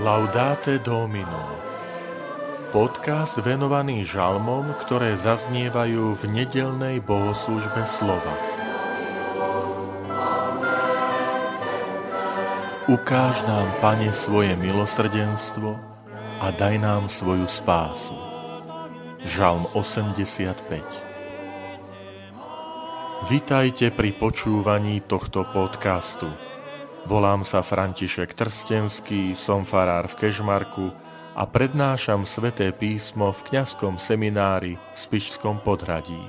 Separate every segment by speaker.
Speaker 1: Laudate Domino Podcast venovaný žalmom, ktoré zaznievajú v nedelnej bohoslužbe slova. Ukáž nám, Pane, svoje milosrdenstvo a daj nám svoju spásu. Žalm 85 Vitajte pri počúvaní tohto podcastu. Volám sa František Trstenský, som farár v Kežmarku a prednášam sveté písmo v kňazskom seminári v Spišskom podhradí.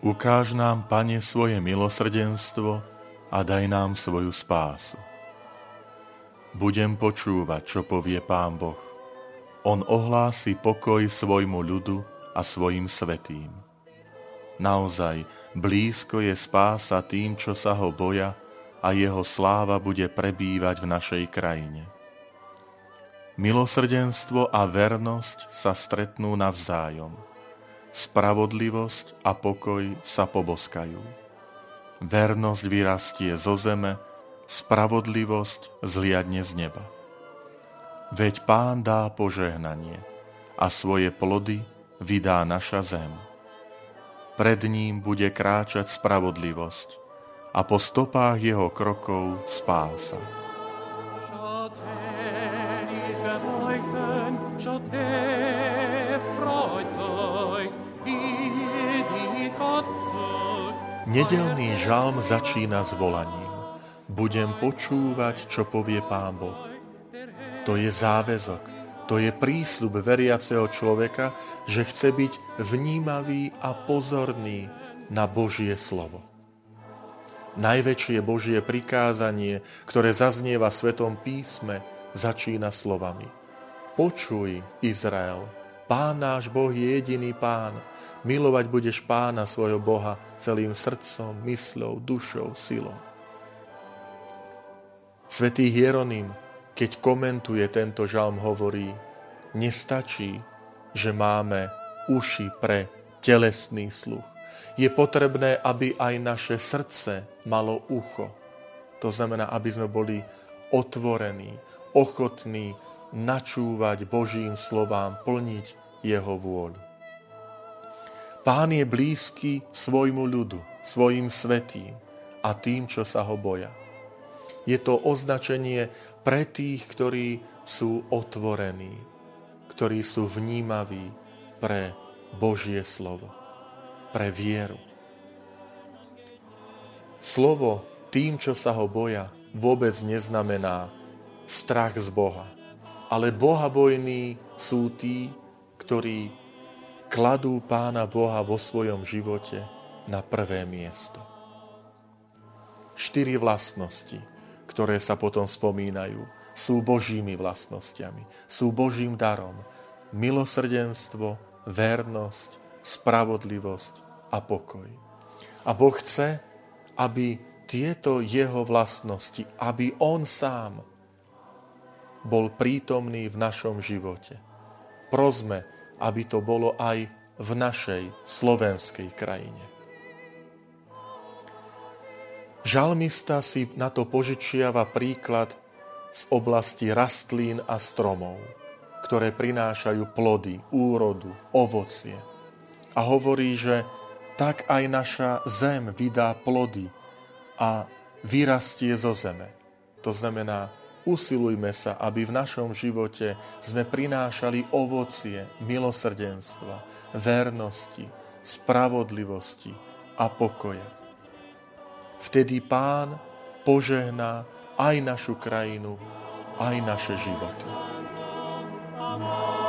Speaker 1: Ukáž nám, Pane, svoje milosrdenstvo a daj nám svoju spásu. Budem počúvať, čo povie Pán Boh. On ohlási pokoj svojmu ľudu a svojim svetým. Naozaj, blízko je spása tým, čo sa ho boja a jeho sláva bude prebývať v našej krajine. Milosrdenstvo a vernosť sa stretnú navzájom. Spravodlivosť a pokoj sa poboskajú. Vernosť vyrastie zo zeme, spravodlivosť zliadne z neba. Veď pán dá požehnanie a svoje plody vydá naša zem pred ním bude kráčať spravodlivosť a po stopách jeho krokov spása. Nedelný žalm začína volaním. Budem počúvať, čo povie Pán Boh. To je záväzok, to je prísľub veriaceho človeka, že chce byť vnímavý a pozorný na Božie slovo. Najväčšie Božie prikázanie, ktoré zaznieva v Svetom písme, začína slovami. Počuj, Izrael, Pán náš Boh je jediný Pán. Milovať budeš Pána svojho Boha celým srdcom, mysľou, dušou, silou. Svetý Hieronym keď komentuje tento žalm, hovorí, nestačí, že máme uši pre telesný sluch. Je potrebné, aby aj naše srdce malo ucho. To znamená, aby sme boli otvorení, ochotní načúvať Božím slovám, plniť Jeho vôľu. Pán je blízky svojmu ľudu, svojim svetým a tým, čo sa ho boja. Je to označenie pre tých, ktorí sú otvorení, ktorí sú vnímaví pre Božie slovo, pre vieru. Slovo tým, čo sa ho boja, vôbec neznamená strach z Boha. Ale bohabojní sú tí, ktorí kladú Pána Boha vo svojom živote na prvé miesto. Štyri vlastnosti ktoré sa potom spomínajú, sú Božími vlastnosťami, sú Božím darom. Milosrdenstvo, vernosť, spravodlivosť a pokoj. A Boh chce, aby tieto jeho vlastnosti, aby on sám bol prítomný v našom živote. Prosme, aby to bolo aj v našej slovenskej krajine. Žalmista si na to požičiava príklad z oblasti rastlín a stromov, ktoré prinášajú plody, úrodu, ovocie. A hovorí, že tak aj naša zem vydá plody a vyrastie zo zeme. To znamená, usilujme sa, aby v našom živote sme prinášali ovocie milosrdenstva, vernosti, spravodlivosti a pokoja. Vtedy Pán požehná aj našu krajinu, aj naše životy. Amen.